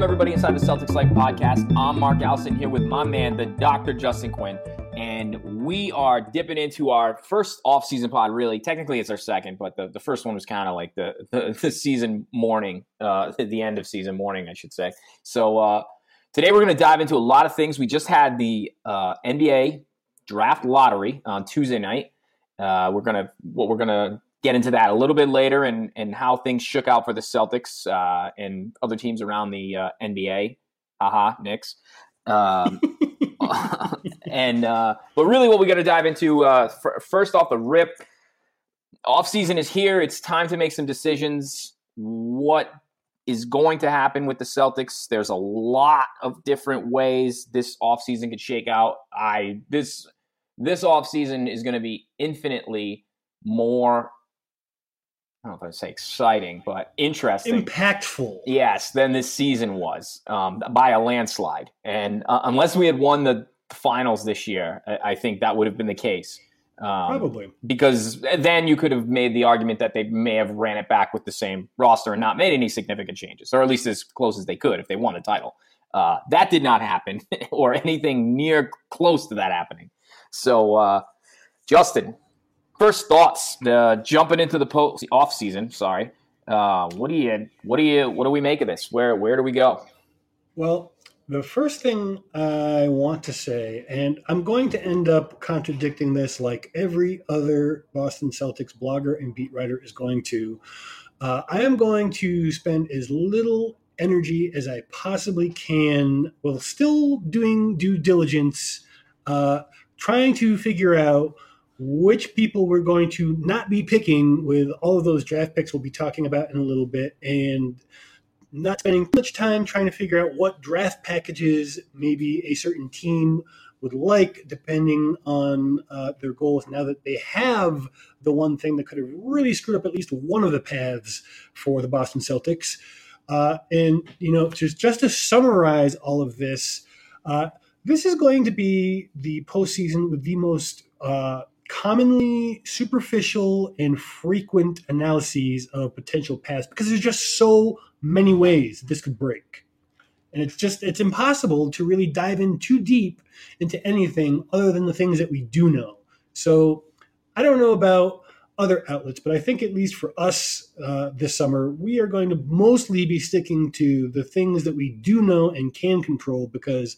Welcome, everybody, inside the Celtics Life podcast. I'm Mark Allison here with my man, the Dr. Justin Quinn. And we are dipping into our first off-season pod. Really, technically, it's our second, but the, the first one was kind of like the, the, the season mourning, uh, the end of season mourning, I should say. So uh, today we're going to dive into a lot of things. We just had the uh, NBA draft lottery on Tuesday night. Uh, we're gonna what we're gonna get into that a little bit later and and how things shook out for the Celtics uh, and other teams around the uh, NBA. Haha, Knicks. Um, and uh, but really, what we got to dive into uh, f- first off the rip, off season is here. It's time to make some decisions. What is going to happen with the Celtics? There's a lot of different ways this offseason could shake out. I this this offseason is going to be infinitely more I don't know if I'd say exciting, but interesting, impactful. Yes, than this season was um, by a landslide. And uh, unless we had won the finals this year, I, I think that would have been the case. Um, Probably because then you could have made the argument that they may have ran it back with the same roster and not made any significant changes, or at least as close as they could if they won the title. Uh, that did not happen, or anything near close to that happening. So, uh, Justin, first thoughts uh, jumping into the post off season. Sorry, uh, what do you what do you what do we make of this? Where where do we go? Well, the first thing I want to say, and I'm going to end up contradicting this like every other Boston Celtics blogger and beat writer is going to. Uh, I am going to spend as little energy as I possibly can while still doing due diligence, uh, trying to figure out which people we're going to not be picking with all of those draft picks we'll be talking about in a little bit and not spending much time trying to figure out what draft packages maybe a certain team would like depending on uh, their goals. Now that they have the one thing that could have really screwed up at least one of the paths for the boston celtics uh, and you know just just to summarize all of this uh, this is going to be the postseason with the most uh, commonly superficial and frequent analyses of potential paths because there's just so many ways this could break. And it's just it's impossible to really dive in too deep into anything other than the things that we do know. So i don't know about other outlets but i think at least for us uh, this summer we are going to mostly be sticking to the things that we do know and can control because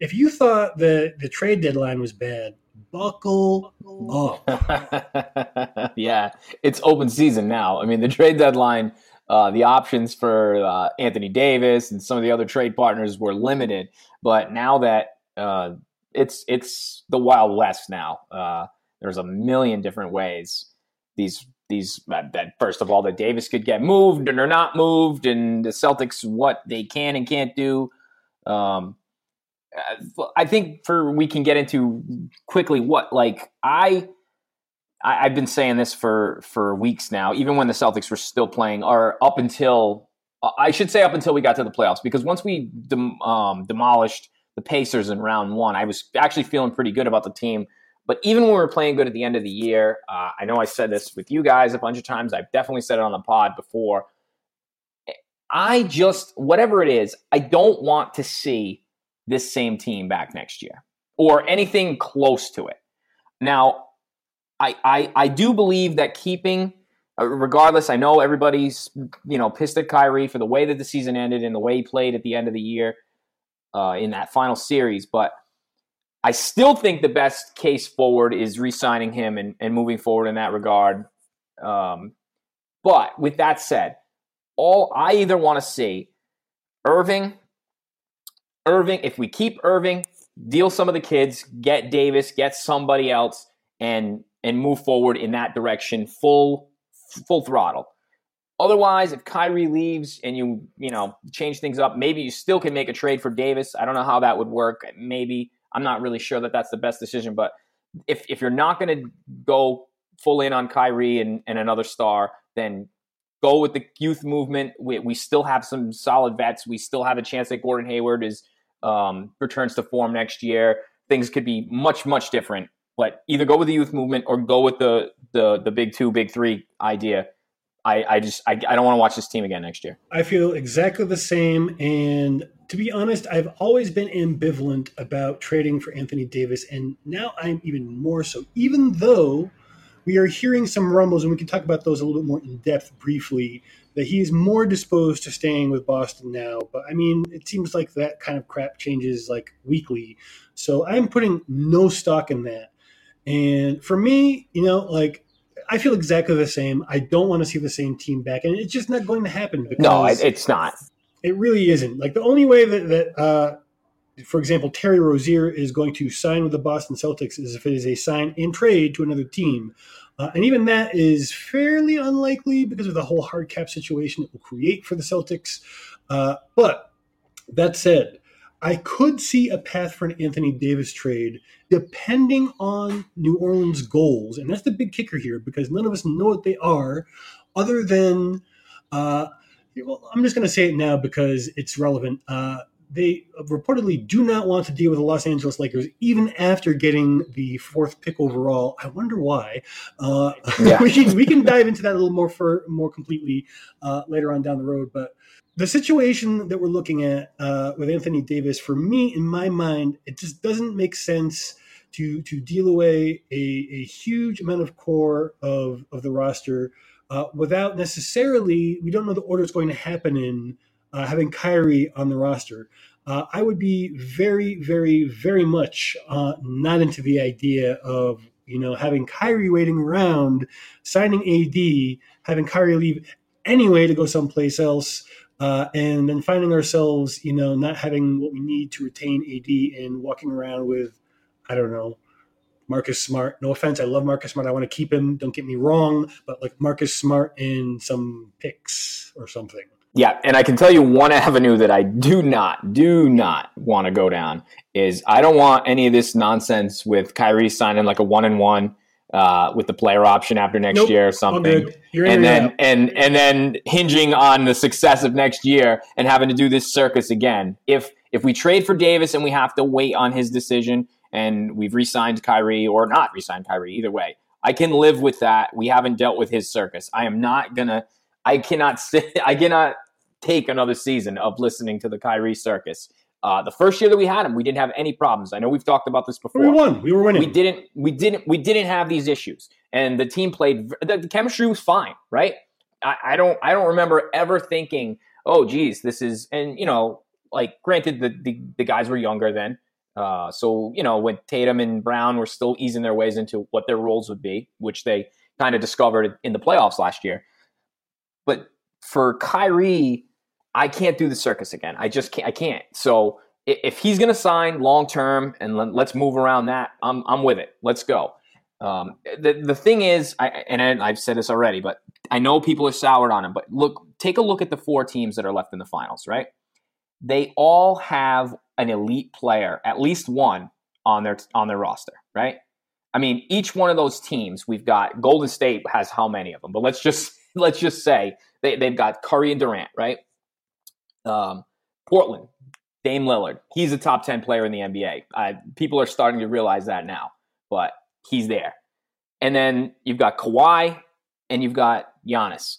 if you thought the the trade deadline was bad, buckle up. yeah, it's open season now. I mean, the trade deadline, uh, the options for uh, Anthony Davis and some of the other trade partners were limited, but now that uh, it's it's the Wild West now, uh, there's a million different ways these these that first of all that Davis could get moved and are not moved, and the Celtics what they can and can't do. Um, I think for we can get into quickly what like I, I have been saying this for for weeks now, even when the Celtics were still playing, or up until I should say up until we got to the playoffs, because once we dem, um, demolished the Pacers in round one, I was actually feeling pretty good about the team. But even when we were playing good at the end of the year, uh, I know I said this with you guys a bunch of times. I've definitely said it on the pod before. I just whatever it is, I don't want to see this same team back next year or anything close to it. Now, I, I, I do believe that keeping, uh, regardless, I know everybody's you know pissed at Kyrie for the way that the season ended and the way he played at the end of the year uh, in that final series, but I still think the best case forward is re-signing him and, and moving forward in that regard. Um, but with that said, all I either want to see Irving Irving, if we keep Irving, deal some of the kids, get Davis, get somebody else, and and move forward in that direction, full full throttle. Otherwise, if Kyrie leaves and you you know change things up, maybe you still can make a trade for Davis. I don't know how that would work. Maybe I'm not really sure that that's the best decision. But if if you're not going to go full in on Kyrie and, and another star, then go with the youth movement. We, we still have some solid vets. We still have a chance that Gordon Hayward is um, returns to form next year, things could be much much different. But either go with the youth movement or go with the the the big two, big three idea. I, I just I, I don't want to watch this team again next year. I feel exactly the same, and to be honest, I've always been ambivalent about trading for Anthony Davis, and now I'm even more so. Even though we are hearing some rumbles, and we can talk about those a little bit more in depth briefly, that he is more disposed to staying with Boston now. But I mean, it seems like that kind of crap changes like weekly. So I'm putting no stock in that. And for me, you know, like I feel exactly the same. I don't want to see the same team back, and it's just not going to happen. Because no, it's not. It really isn't. Like the only way that, that uh, for example, Terry Rozier is going to sign with the Boston Celtics is if it is a sign and trade to another team. Uh, and even that is fairly unlikely because of the whole hard cap situation it will create for the Celtics. Uh, but that said, I could see a path for an Anthony Davis trade depending on New Orleans' goals. And that's the big kicker here because none of us know what they are other than. Uh, well, I'm just going to say it now because it's relevant. Uh, they reportedly do not want to deal with the Los Angeles Lakers even after getting the fourth pick overall. I wonder why. Uh, yeah. we, can, we can dive into that a little more for more completely uh, later on down the road. But the situation that we're looking at uh, with Anthony Davis, for me, in my mind, it just doesn't make sense to to deal away a, a huge amount of core of of the roster uh, without necessarily. We don't know the order it's going to happen in uh, having Kyrie on the roster. Uh, I would be very, very, very much uh, not into the idea of you know having Kyrie waiting around, signing AD, having Kyrie leave anyway to go someplace else, uh, and then finding ourselves you know not having what we need to retain AD and walking around with I don't know Marcus Smart. No offense, I love Marcus Smart. I want to keep him. Don't get me wrong, but like Marcus Smart in some picks or something. Yeah, and I can tell you one avenue that I do not, do not want to go down is I don't want any of this nonsense with Kyrie signing like a one and one uh, with the player option after next nope, year or something, and then and and then hinging on the success of next year and having to do this circus again. If if we trade for Davis and we have to wait on his decision, and we've re-signed Kyrie or not re-signed Kyrie, either way, I can live with that. We haven't dealt with his circus. I am not gonna I cannot sit, I cannot take another season of listening to the Kyrie circus. Uh, the first year that we had him, we didn't have any problems. I know we've talked about this before. We won. We were winning. We didn't. We didn't. We didn't have these issues, and the team played. The, the chemistry was fine, right? I, I, don't. I don't remember ever thinking, "Oh, geez, this is." And you know, like, granted, the the, the guys were younger then, Uh, so you know, when Tatum and Brown were still easing their ways into what their roles would be, which they kind of discovered in the playoffs last year. But for Kyrie, I can't do the circus again. I just can't. I can't. So if he's going to sign long term and let's move around that, I'm I'm with it. Let's go. Um, the the thing is, I, and I've said this already, but I know people are soured on him. But look, take a look at the four teams that are left in the finals. Right? They all have an elite player, at least one on their on their roster. Right? I mean, each one of those teams, we've got Golden State has how many of them? But let's just let's just say they, they've got Curry and Durant, right? Um, Portland, Dame Lillard, he's a top ten player in the NBA. People are starting to realize that now, but he's there. And then you've got Kawhi and you've got Giannis.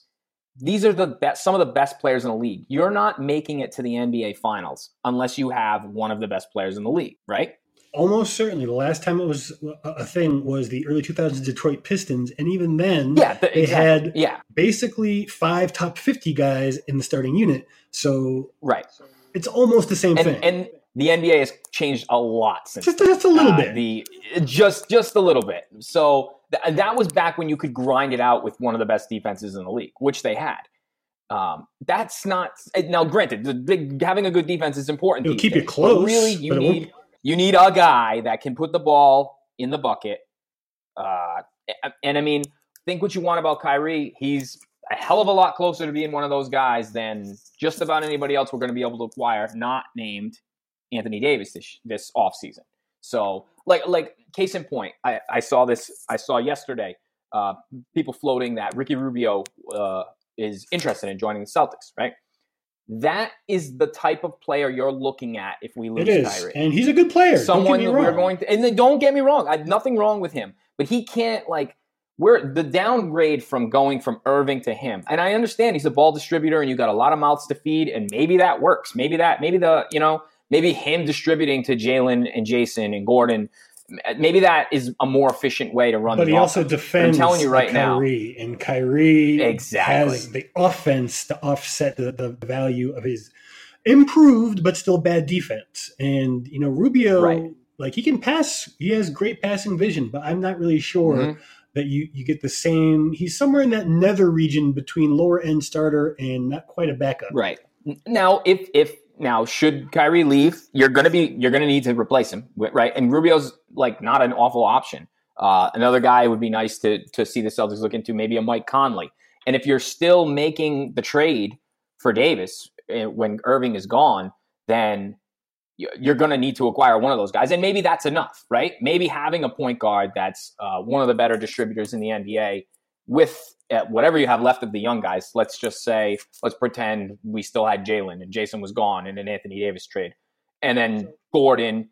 These are the best, some of the best players in the league. You're not making it to the NBA Finals unless you have one of the best players in the league, right? Almost certainly. The last time it was a thing was the early 2000s Detroit Pistons. And even then, yeah, the, they exactly. had yeah. basically five top 50 guys in the starting unit. So right. it's almost the same and, thing. And the NBA has changed a lot since just, just a little uh, bit. The just just a little bit. So th- that was back when you could grind it out with one of the best defenses in the league, which they had. Um, that's not now. Granted, the having a good defense is important. It'll keep days, you close. really, you need you need a guy that can put the ball in the bucket. Uh, and I mean, think what you want about Kyrie. He's a hell of a lot closer to being one of those guys than just about anybody else we're going to be able to acquire, not named Anthony Davis this this offseason. So, like, like case in point, I, I saw this. I saw yesterday uh, people floating that Ricky Rubio uh, is interested in joining the Celtics, right? That is the type of player you're looking at if we lose it is. Kyrie. And he's a good player. Someone that we're going to, and then don't get me wrong, I have nothing wrong with him, but he can't like we're the downgrade from going from Irving to him. And I understand he's a ball distributor and you got a lot of mouths to feed, and maybe that works. Maybe that, maybe the, you know, maybe him distributing to Jalen and Jason and Gordon maybe that is a more efficient way to run. But he offense. also defends. I'm telling you right Kyrie, now, and Kyrie exactly has the offense to offset the, the value of his improved but still bad defense. And you know, Rubio, right. like he can pass. He has great passing vision, but I'm not really sure. Mm-hmm. That you, you get the same. He's somewhere in that nether region between lower end starter and not quite a backup. Right now, if if now, should Kyrie leave, you're gonna be you're gonna need to replace him, right? And Rubio's like not an awful option. Uh, another guy would be nice to to see the Celtics look into, maybe a Mike Conley. And if you're still making the trade for Davis eh, when Irving is gone, then you're going to need to acquire one of those guys, and maybe that's enough, right? Maybe having a point guard that's uh, one of the better distributors in the NBA with whatever you have left of the young guys, let's just say, let's pretend we still had Jalen and Jason was gone in an Anthony Davis trade, and then Gordon.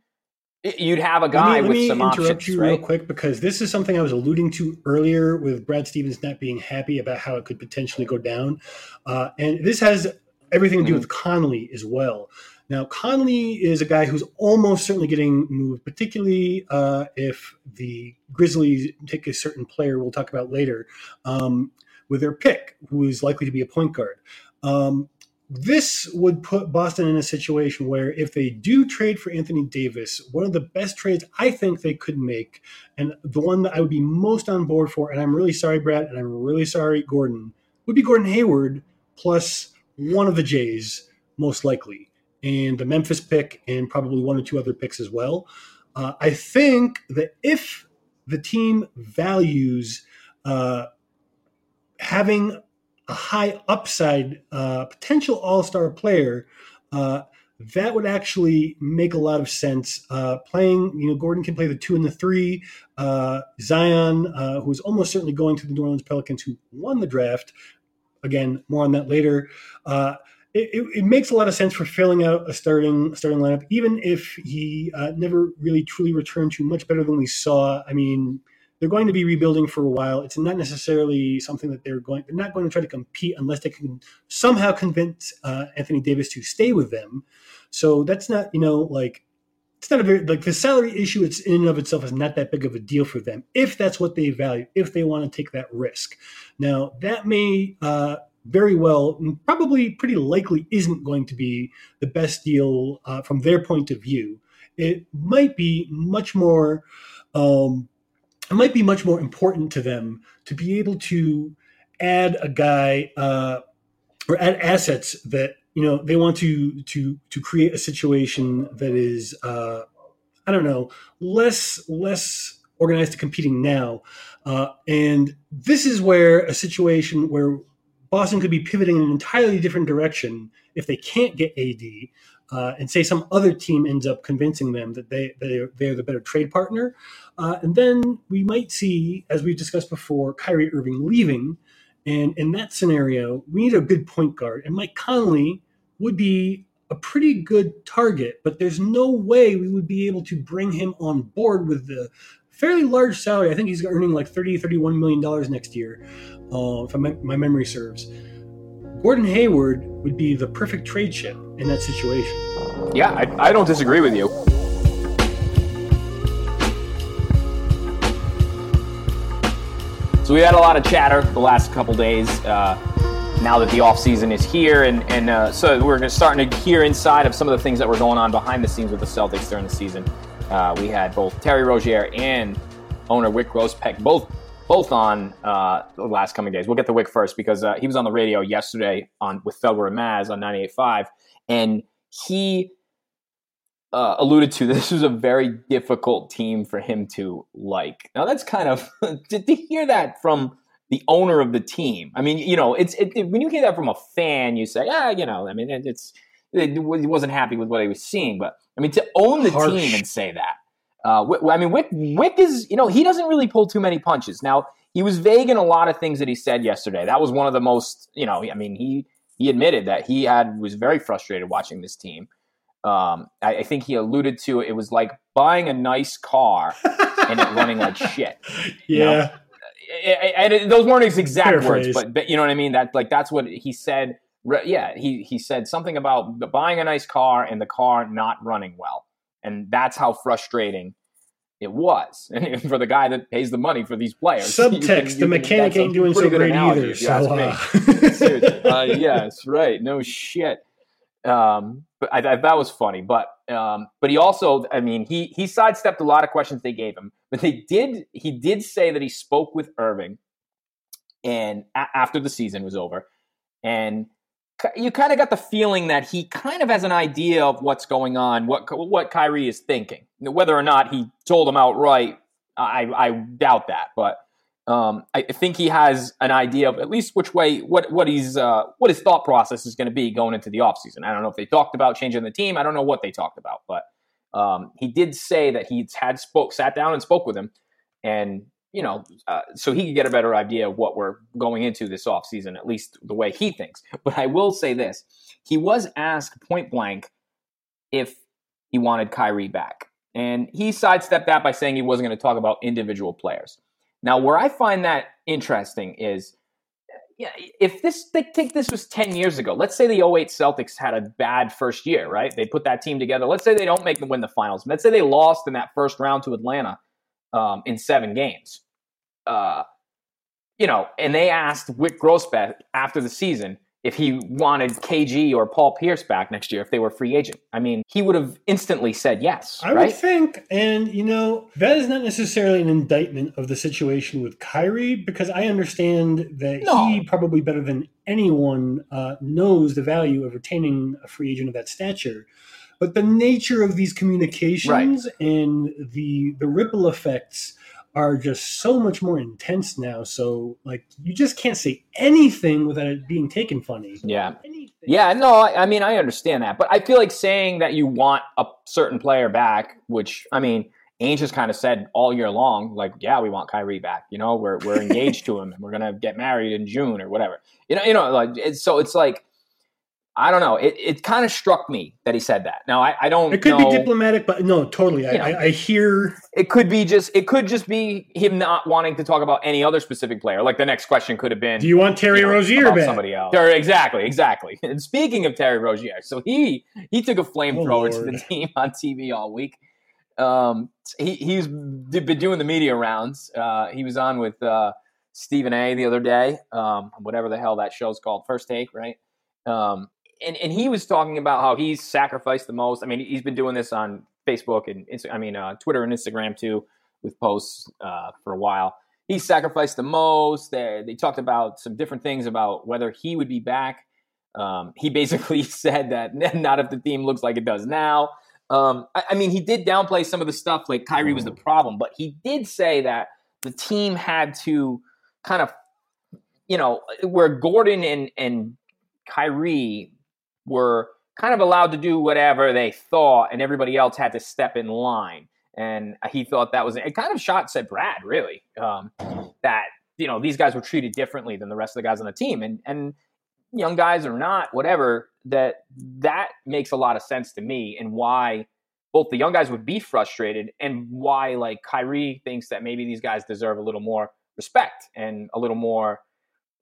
You'd have a guy let me, with let me some interrupt options, you right? real quick because this is something I was alluding to earlier with Brad Stevens not being happy about how it could potentially go down, uh, and this has everything to do mm-hmm. with Conley as well. Now, Conley is a guy who's almost certainly getting moved, particularly uh, if the Grizzlies take a certain player we'll talk about later um, with their pick, who is likely to be a point guard. Um, this would put Boston in a situation where if they do trade for Anthony Davis, one of the best trades I think they could make, and the one that I would be most on board for, and I'm really sorry, Brad, and I'm really sorry, Gordon, would be Gordon Hayward plus one of the Jays, most likely and the Memphis pick, and probably one or two other picks as well. Uh, I think that if the team values uh, having a high upside uh, potential All Star player, uh, that would actually make a lot of sense. Uh, playing, you know, Gordon can play the two and the three. Uh, Zion, who is almost certainly going to the New Orleans Pelicans, who won the draft. Again, more on that later. It, it, makes a lot of sense for filling out a starting starting lineup, even if he uh, never really truly returned to much better than we saw. I mean, they're going to be rebuilding for a while. It's not necessarily something that they're going. They're not going to try to compete unless they can somehow convince uh, Anthony Davis to stay with them. So that's not you know like it's not a very like the salary issue. It's in and of itself is not that big of a deal for them if that's what they value. If they want to take that risk, now that may. Uh, very well, probably pretty likely isn't going to be the best deal uh, from their point of view. it might be much more um, it might be much more important to them to be able to add a guy uh, or add assets that you know they want to to to create a situation that is uh, I don't know less less organized to competing now, uh, and this is where a situation where Boston could be pivoting in an entirely different direction if they can't get AD. Uh, and say some other team ends up convincing them that they they're, they're the better trade partner, uh, and then we might see, as we've discussed before, Kyrie Irving leaving, and in that scenario, we need a good point guard, and Mike Conley would be a pretty good target, but there's no way we would be able to bring him on board with the fairly large salary. I think he's earning like 30, 31 million dollars next year, uh, if my, my memory serves. Gordon Hayward would be the perfect trade chip in that situation. Yeah, I, I don't disagree with you. So we had a lot of chatter the last couple days. Uh, now that the off season is here, and and uh, so we're starting to hear inside of some of the things that were going on behind the scenes with the Celtics during the season. Uh, we had both Terry Rozier and owner Wyc Grousbeck both both on uh, the last coming days. We'll get to Wyc first because uh, he was on the radio yesterday on with Felger and Maz on 98.5, and he uh, alluded to this was a very difficult team for him to like. Now that's kind of to, to, hear that from the owner of the team. I mean, you know, it's it, it, when you hear that from a fan, you say, ah, you know, I mean, it, it's he wasn't happy with what he was seeing, but I mean, to own the Harsh. team and say that uh, I mean, Wick, Wyc is, you know, he doesn't really pull too many punches. Now, he was vague in a lot of things that he said yesterday. That was one of the most, you know, I mean, he he admitted that he had was very frustrated watching this team. Um, I, I, think he alluded to it was like buying a nice car and it running like shit. Yeah. And those weren't his exact words, but, but you know what I mean. That like that's what he said. Yeah, he he said something about buying a nice car and the car not running well and that's how frustrating it was and for the guy that pays the money for these players. Subtext: can, the mechanic ain't doing so great either. So, uh... uh, yes, right. No shit. Um, but I, I, that was funny. But um, but he also, I mean, he he sidestepped a lot of questions they gave him. But they did. He did say that he spoke with Irving, and a- after the season was over, and you kind of got the feeling that he kind of has an idea of what's going on, what what Kyrie is thinking. Whether or not he told him outright, I, I doubt that. But um, I think he has an idea of at least which way what what he's uh, what his thought process is going to be going into the offseason. I don't know if they talked about changing the team. I don't know what they talked about, but um, he did say that he had spoke sat down and spoke with him, and you know, uh, so he could get a better idea of what we're going into this offseason, at least the way he thinks. But I will say this he was asked point blank if he wanted Kyrie back. And he sidestepped that by saying he wasn't going to talk about individual players. Now, where I find that interesting is yeah, if this they think this was 10 years ago, let's say the 08 Celtics had a bad first year, right? They put that team together. Let's say they don't make them win the finals. Let's say they lost in that first round to Atlanta um, in seven games uh, you know, and they asked Wyc Grousbeck after the season if he wanted KG or Paul Pierce back next year if they were free agent. I mean, he would have instantly said yes. I right? would think, and you know, that is not necessarily an indictment of the situation with Kyrie because I understand that no. he probably better than anyone uh, knows the value of retaining a free agent of that stature. But the nature of these communications right. and the the ripple effects are just so much more intense now. So like you just can't say anything without it being taken funny. Yeah. Anything. Yeah, no, I, I, mean I understand that. But I feel like saying that you want a certain player back, which I mean, Ainge has kind of said all year long, like, yeah, we want Kyrie back. You know, we're we're engaged to him and we're gonna get married in June or whatever. You know, you know, like it's so it's like I don't know. It, it kind of struck me that he said that. Now I, I don't. It could know, be diplomatic, but no, totally. I, I, I, hear. It could be just. It could just be him not wanting to talk about any other specific player. Like the next question could have been, "Do you want Terry you know, Rozier back?" Somebody else. Or, exactly, exactly. And speaking of Terry Rozier, so he he took a flamethrower oh, to the team on TV all week. Um, he he's been doing the media rounds. Uh, he was on with uh, Stephen A. the other day. Um, whatever the hell that show's called, First Take, right? Um, and, and he was talking about how he's sacrificed the most. I mean, he's been doing this on Facebook and I mean uh, Twitter and Instagram too with posts uh, for a while. He sacrificed the most. They, they talked about some different things about whether he would be back. Um, he basically said that not if the team looks like it does now. Um, I, I, mean, he did downplay some of the stuff like Kyrie was the problem, but he did say that the team had to kind of, you know, where Gordon and and Kyrie were kind of allowed to do whatever they thought, and everybody else had to step in line. And he thought that was it. Kind of shot said Brad really um, that you know these guys were treated differently than the rest of the guys on the team, and and young guys or not, whatever. That that makes a lot of sense to me, and why both the young guys would be frustrated, and why like Kyrie thinks that maybe these guys deserve a little more respect and a little more.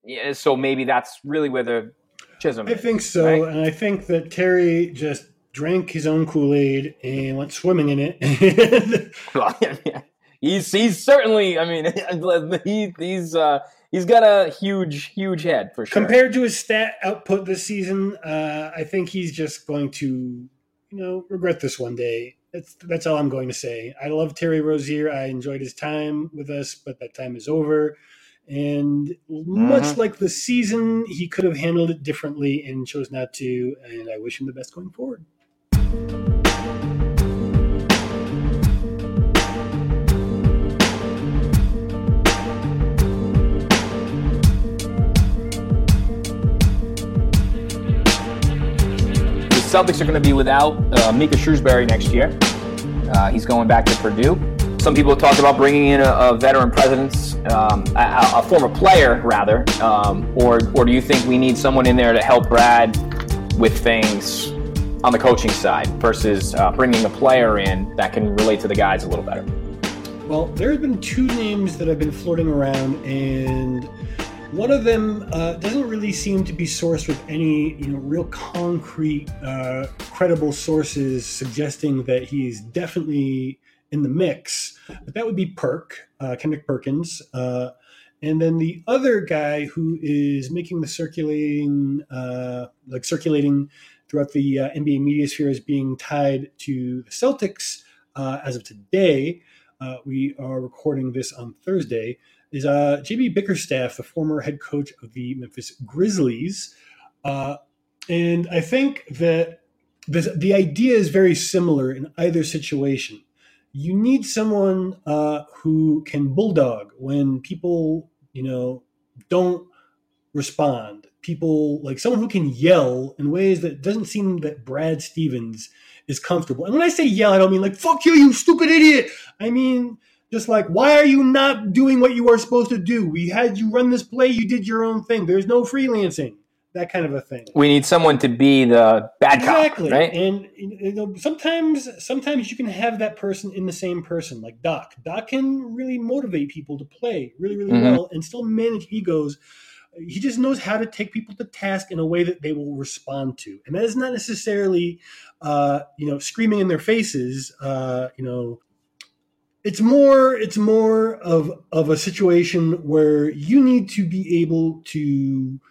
Yeah, so maybe that's really where the Chisholm. I think so, right? and I think that Terry just drank his own Kool Aid and went swimming in it. well, yeah, he's he's certainly. I mean, he, he's uh, he's got a huge huge head for sure. Compared to his stat output this season, uh, I think he's just going to you know regret this one day. That's that's all I'm going to say. I love Terry Rozier. I enjoyed his time with us, but that time is over. And mm-hmm. much like the season, he could have handled it differently and chose not to. And I wish him the best going forward. The Celtics are going to be without uh, Micah Shrewsberry next year. Uh, he's going back to Purdue. Some people talked about bringing in a, a veteran presence, um, a, a, former player rather, um, or or do you think we need someone in there to help Brad with things on the coaching side versus uh, bringing a player in that can relate to the guys a little better? Well, there have been two names that have been floating around, and one of them uh, doesn't really seem to be sourced with any, you know, real concrete, uh, credible sources suggesting that he's definitely in the mix. But that would be Perk, uh, Kendrick Perkins. Uh, and then the other guy who is making the circulating, uh, like circulating throughout the uh, NBA media sphere as being tied to the Celtics uh, as of today. Uh, we are recording this on Thursday. Is JB Bickerstaff, the former head coach of the Memphis Grizzlies. and I think that this, the idea is very similar in either situation you need someone uh, who can bulldog when people, you know, don't respond. People like someone who can yell in ways that doesn't seem that Brad Stevens is comfortable. And when I say yell, I don't mean like "fuck you, you stupid idiot." I mean just like, why are you not doing what you are supposed to do? We had you run this play, you did your own thing. There's no freelancing that kind of a thing. We need someone to be the bad exactly. cop, right? And you know, sometimes, sometimes you can have that person in the same person, like Doc. Doc can really motivate people to play really, really mm-hmm. well and still manage egos. He just knows how to take people to task in a way that they will respond to, and that is not necessarily, uh, you know, screaming in their faces. Uh, you know, it's more it's more of of a situation where you need to be able to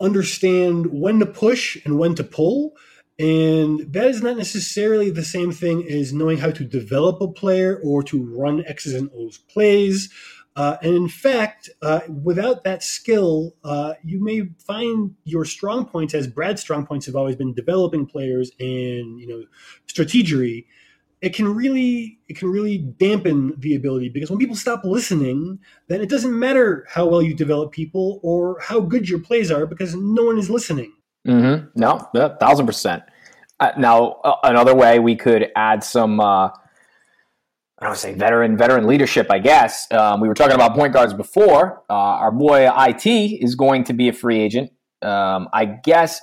understand when to push and when to pull. And that is not necessarily the same thing as knowing how to develop a player or to run X's and O's plays. Uh, and in fact, uh, without that skill, uh, you may find your strong points, as Brad's strong points have always been developing players and you know strategery it can really it can really dampen the ability because when people stop listening then it doesn't matter how well you develop people or how good your plays are because no one is listening mm-hmm. no thousand percent uh, now uh, another way we could add some uh, I don't want to say veteran veteran leadership. I guess um, we were talking about point guards before. Uh, our boy IT is going to be a free agent. Um, I guess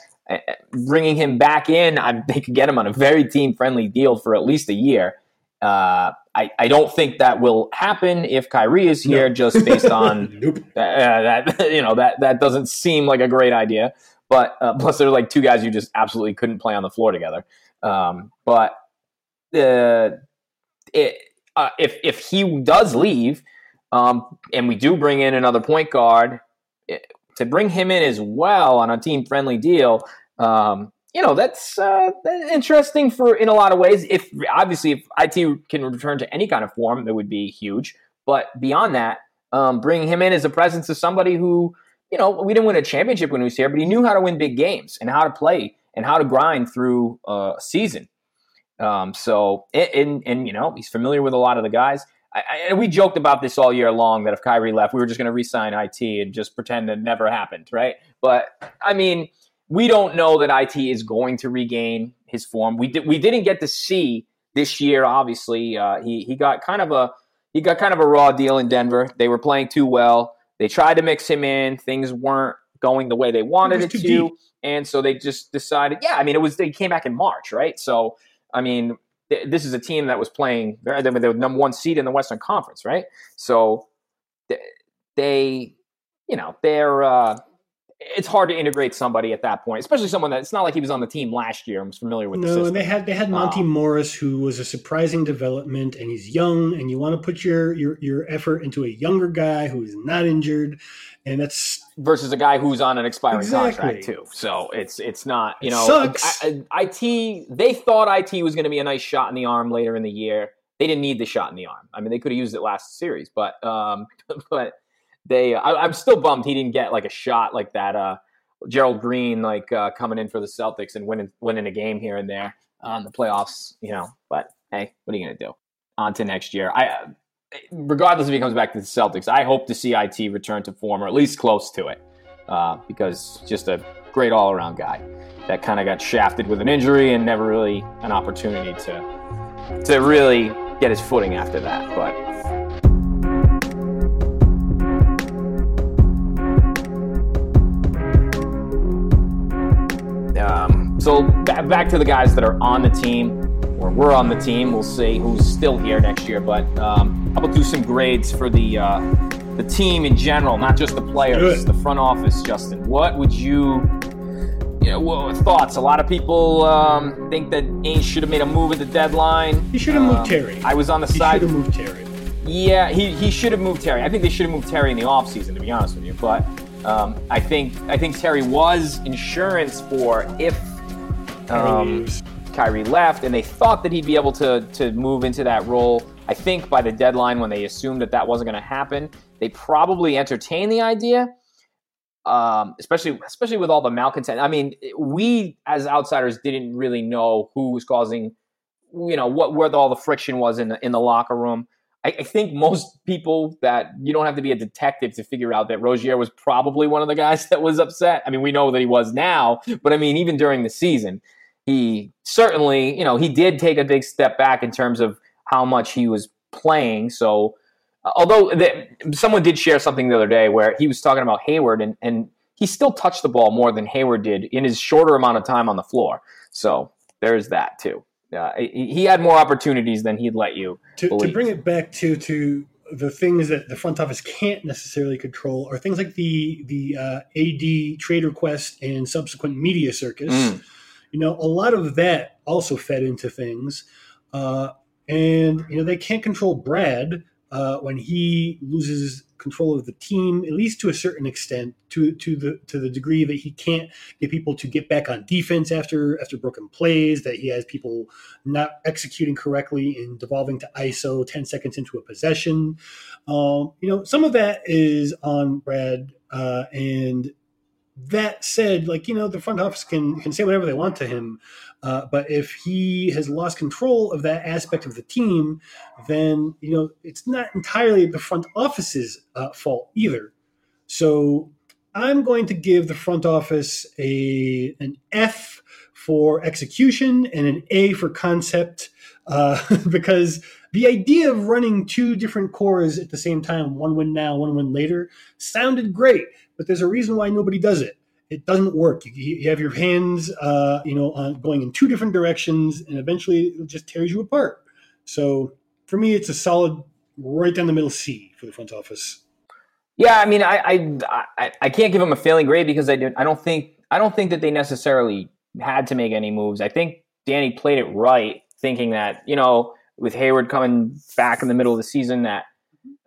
bringing him back in, I, they could get him on a very team friendly deal for at least a year. Uh, I, I don't think that will happen if Kyrie is here, no. just based on nope. uh, that. You know that that doesn't seem like a great idea. But uh, plus, there's like two guys you just absolutely couldn't play on the floor together. Um, but uh, it, uh, if if he does leave, um, and we do bring in another point guard, it, to bring him in as well on a team friendly deal, um, you know that's uh, interesting for in a lot of ways. If obviously if it can return to any kind of form, that would be huge. But beyond that, um, bringing him in as a presence of somebody who you know we didn't win a championship when he was here, but he knew how to win big games and how to play and how to grind through a season. Um, so and and you know he's familiar with a lot of the guys. I, I, and we joked about this all year long that if Kyrie left, we were just going to re-sign IT and just pretend it never happened, right? But I mean we don't know that IT is going to regain his form. We did we didn't get to see this year. Obviously, uh, he he got kind of a he got kind of a raw deal in Denver. They were playing too well. They tried to mix him in. Things weren't going the way they wanted it, it to, deep. and so they just decided. Yeah, I mean, it was they came back in March, right? So I mean, th- this is a team that was playing. They're, they're the number one seed in the Western Conference, right? So th- they, you know, they're. Uh, it's hard to integrate somebody at that point, especially someone that it's not like he was on the team last year was familiar with. No, the and they had they had Monte um, Morris, who was a surprising development, and he's young, and you want to put your your your effort into a younger guy who is not injured, and that's versus a guy who's on an expiring exactly. contract too. So it's it's not you know sucks. I, I, IT they thought IT was going to be a nice shot in the arm later in the year. They didn't need the shot in the arm. I mean, they could have used it last series, but um, but they I, am still bummed he didn't get like a shot like that. Uh, Gerald Green like uh, coming in for the Celtics and winning winning a game here and there on the playoffs, you know. But hey, what are you gonna do? On to next year. I regardless if he comes back to the Celtics, I hope to see IT return to form or at least close to it, uh, because just a great all around guy that kind of got shafted with an injury and never really an opportunity to to really get his footing after that. But So back to the guys that are on the team, or we're on the team. We'll see who's still here next year. But um, how about do some grades for the uh, the team in general, not just the players, the front office. Justin, what would you? You know, well, thoughts. A lot of people um, think that Ainge should have made a move at the deadline. He should have um, moved Terry. I was on the he side. He should have moved Terry. Yeah, he, he should have moved Terry. I think they should have moved Terry in the offseason, to be honest with you. But um, I think I think Terry was insurance for if um, Kyrie left, and they thought that he'd be able to to move into that role. I think by the deadline, when they assumed that that wasn't going to happen, they probably entertained the idea. Um, especially especially with all the malcontent. I mean, we as outsiders didn't really know who was causing, you know, what where all the friction was in the in the locker room. I, I, think most people that you don't have to be a detective to figure out that Rozier was probably one of the guys that was upset. I mean, we know that he was now, but I mean, even during the season, he certainly, you know, he did take a big step back in terms of how much he was playing. So, uh, although the, someone did share something the other day where he was talking about Hayward and, and he still touched the ball more than Hayward did in his shorter amount of time on the floor. So there's that too. Uh, he had more opportunities than he'd let you. To, to, bring it back to to the things that the front office can't necessarily control are things like the the uh, AD trade request and subsequent media circus. Mm you know, a lot of that also fed into things. Uh, and, you know, they can't control Brad uh, when he loses control of the team, at least to a certain extent, to to the to the degree that he can't get people to get back on defense after after broken plays, that he has people not executing correctly and devolving to ISO ten seconds into a possession. Um, you know, some of that is on Brad, uh, and that said, like you know, the front office can can say whatever they want to him, uh, but if he has lost control of that aspect of the team, then you know it's not entirely the front office's uh, fault either. So I'm going to give the front office a an F for execution and an A for concept uh, because the idea of running two different cores at the same time, one win now, one win later, sounded great, but there's a reason why nobody does it. It doesn't work. You, you have your hands, uh, you know, on going in two different directions, and eventually it just tears you apart. So for me, it's a solid right down the middle C for the front office. Yeah, I mean, I I, I, I can't give them a failing grade because I don't I don't think I don't think that they necessarily had to make any moves. I think Danny played it right, thinking that you know with Hayward coming back in the middle of the season that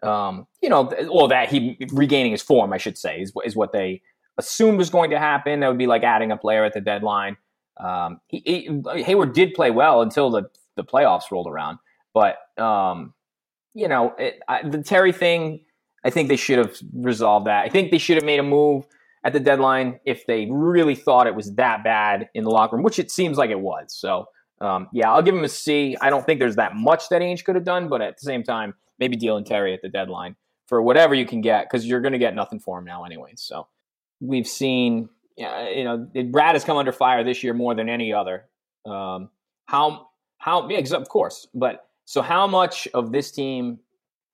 um, you know, well, that he regaining his form, I should say, is, is what they assumed was going to happen. That would be like adding a player at the deadline. Um, he, he, Hayward did play well until the the playoffs rolled around, but um, you know it, I, the Terry thing. I think they should have resolved that. I think they should have made a move at the deadline if they really thought it was that bad in the locker room, which it seems like it was. So, um, yeah, I'll give him a C. I don't think there's that much that Ainge could have done, but at the same time, maybe deal and Terry at the deadline for whatever you can get because you're going to get nothing for him now, anyway. So, we've seen, you know, Brad has come under fire this year more than any other. Um, how, how, yeah, of course, but so how much of this team,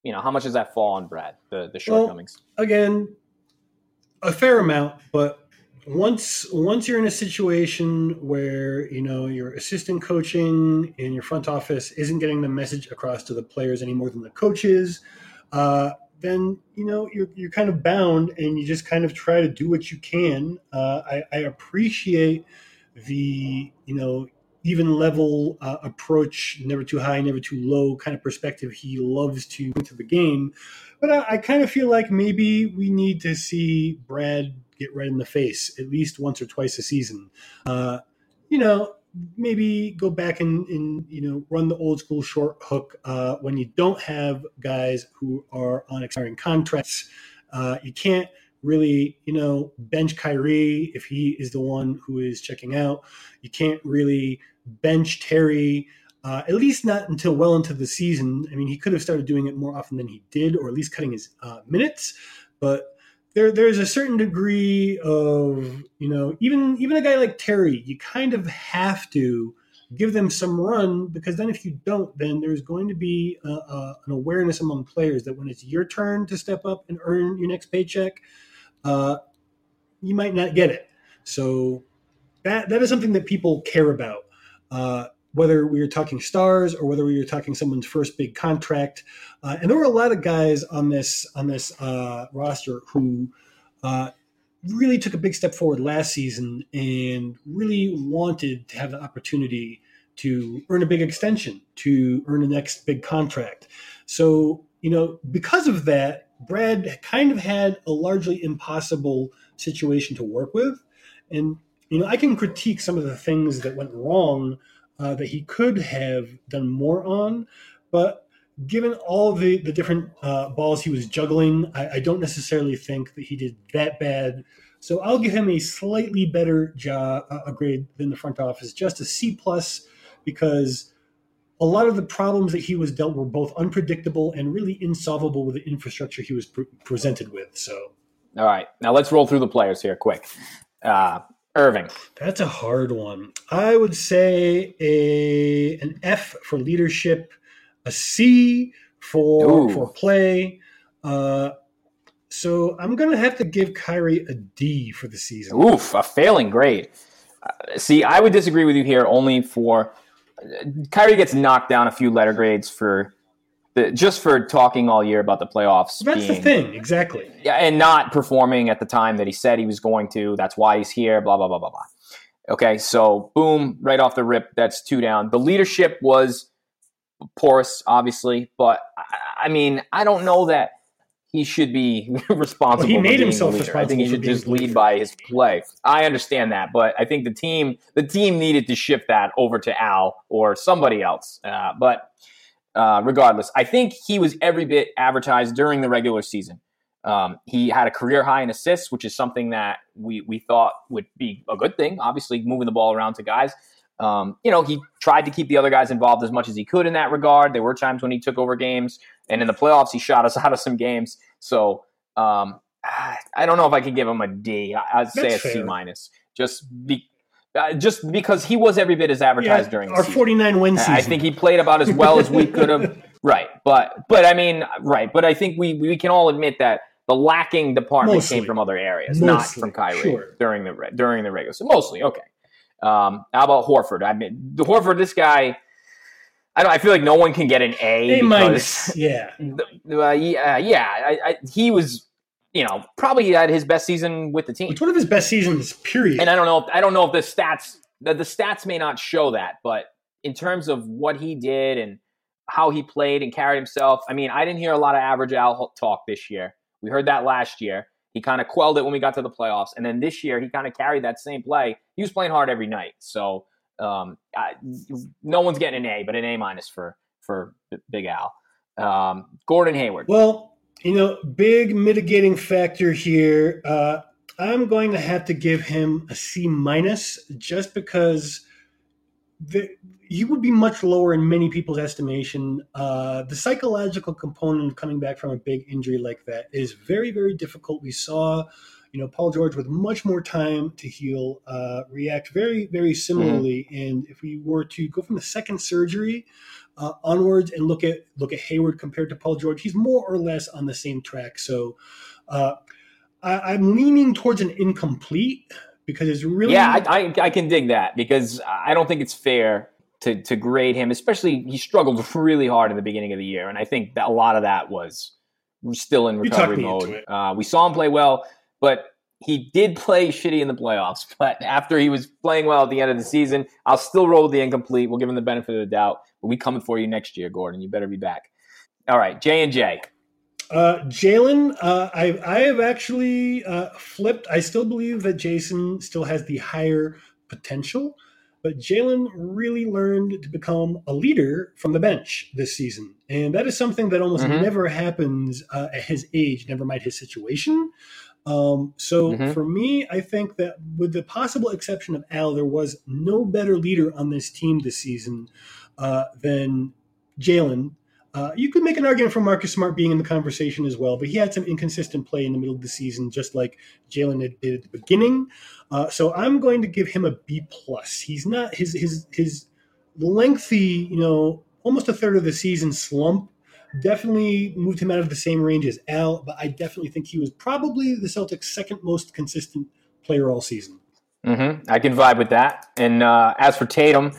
you know, how much does that fall on Brad, the, the shortcomings? Well, again, a fair amount, but once once you're in a situation where you know your assistant coaching in your front office isn't getting the message across to the players any more than the coaches, uh, then you know you're you're kind of bound, and you just kind of try to do what you can. Uh, I, I, appreciate the you know even level uh, approach, never too high, never too low kind of perspective he loves to into the game. But I, I kind of feel like maybe we need to see Brad get red in the face at least once or twice a season. Uh, you know, maybe go back and, and, you know run the old school short hook uh, when you don't have guys who are on expiring contracts. Uh, you can't really, you know, bench Kyrie if he is the one who is checking out. You can't really bench Terry uh, at least not until well into the season. I mean, he could have started doing it more often than he did, or at least cutting his uh, minutes. But there, there's a certain degree of, you know, even even a guy like Terry, you kind of have to give them some run because then if you don't, then there's going to be a, a, an awareness among players that when it's your turn to step up and earn your next paycheck, uh, you might not get it. So that that is something that people care about. Uh, whether we were talking stars or whether we were talking someone's first big contract. Uh, and there were a lot of guys on this on this uh, roster who uh, really took a big step forward last season and really wanted to have the opportunity to earn a big extension, to earn the next big contract. So you know, because of that, Brad kind of had a largely impossible situation to work with, and you know, I can critique some of the things that went wrong uh, that he could have done more on. But given all the, the different uh, balls he was juggling, I, I, don't necessarily think that he did that bad. So I'll give him a slightly better job, uh, a grade than the front office, just a C plus, because a lot of the problems that he was dealt were both unpredictable and really insolvable with the infrastructure he was pre- presented with. So, all right, now let's roll through the players here quick. Uh, Irving. That's a hard one. I would say a an F for leadership, a C for Ooh. for play. Uh, so I'm gonna have to give Kyrie a D for the season. Oof, a failing grade. Uh, see, I would disagree with you here only for Kyrie gets knocked down a few letter grades for the, just for talking all year about the playoffs. That's being, the thing, exactly. Yeah, and not performing at the time that he said he was going to. That's why he's here. Blah blah blah blah blah. Okay, so boom, right off the rip, that's two down. The leadership was porous, obviously, but I, I mean, I don't know that he should be responsible. Well, he made himself responsible. I think he should just lead by his play. I understand that, but I think the team the team needed to shift that over to Al or somebody else. Uh, but uh, regardless, I think he was every bit advertised during the regular season. Um, he had a career high in assists, which is something that we we thought would be a good thing. Obviously, moving the ball around to guys. Um, you know, he tried to keep the other guys involved as much as he could in that regard. There were times when he took over games, and in the playoffs, he shot us out of some games. So um, I don't know if I could give him a D. I'd say That's a fair. C minus, just be, uh, just because he was every bit as advertised yeah, during our 49 win season. I think he played about as well as we could have. right, but but I mean, right, but I think we we can all admit that the lacking department mostly. came from other areas, mostly. not from Kyrie sure. during the during the regular. So mostly, okay. Um, how about Horford? I mean, the Horford, this guy. I don't. I feel like no one can get an A. A minus. Yeah. Uh, yeah. Yeah. I, I, he was you know, probably had his best season with the team. It's one of his best seasons, period. And I don't know. If, I don't know if the stats the, the stats may not show that, but in terms of what he did and how he played and carried himself, I mean, I didn't hear a lot of average Al talk this year. We heard that last year, He kind of quelled it when we got to the playoffs, and then this year he kind of carried that same play. He was playing hard every night, so um, I, no one's getting an A, but an A minus for for Big Al. Um, Gordon Hayward. Well, you know, big mitigating factor here. Uh, I'm going to have to give him a C minus just because the, he would be much lower in many people's estimation. Uh, the psychological component of coming back from a big injury like that is very, very difficult. We saw, you know, Paul George with much more time to heal uh, react very, very similarly. Mm-hmm. And if we were to go from the second surgery uh, onwards and look at look at Hayward compared to Paul George, he's more or less on the same track. So uh, I, I'm leaning towards an incomplete because it's really yeah I, I, I, can dig that because i don't think it's fair to, to grade him especially he struggled really hard in the beginning of the year. And i think that a lot of that was still in recovery mode. uh, we saw him play well but he did play shitty in the playoffs but after he was playing well at the end of the season i'll still roll with the incomplete we'll give him the benefit of the doubt but we coming for you next year gordon you better be back all right j and j uh, Jalen, uh, I, I have actually uh, flipped. I still believe that Jason still has the higher potential, but Jalen really learned to become a leader from the bench this season. And that is something that almost mm-hmm. never happens uh, at his age, never mind his situation. Um, so mm-hmm. for me, I think that with the possible exception of Al, there was no better leader on this team this season uh, than Jalen uh, you could make an argument for Marcus Smart being in the conversation as well, but he had some inconsistent play in the middle of the season, just like Jalen did at the beginning. Uh, so I'm going to give him a B plus. He's not his his his lengthy, you know, almost a third of the season slump definitely moved him out of the same range as Al, but I definitely think he was probably the Celtics' second most consistent player all season. Mm-hmm. I can vibe with that. And uh, as for Tatum,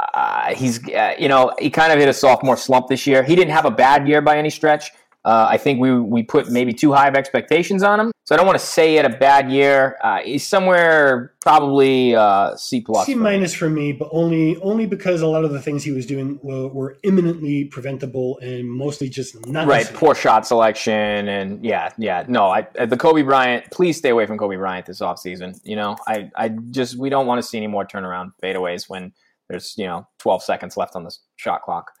uh, he's uh, you know he kind of hit a sophomore slump this year. He didn't have a bad year by any stretch. Uh, I think we we put maybe too high of expectations on him, so I don't want to say he had a bad year. Uh, he's somewhere probably uh, C plus, C minus for me, but only only because a lot of the things he was doing were, were imminently preventable and mostly just not right. Poor shot selection and yeah, yeah. No, I the Kobe Bryant. Please stay away from Kobe Bryant this offseason. You know, I I just we don't want to see any more turnaround fadeaways when there's you know 12 seconds left on the shot clock.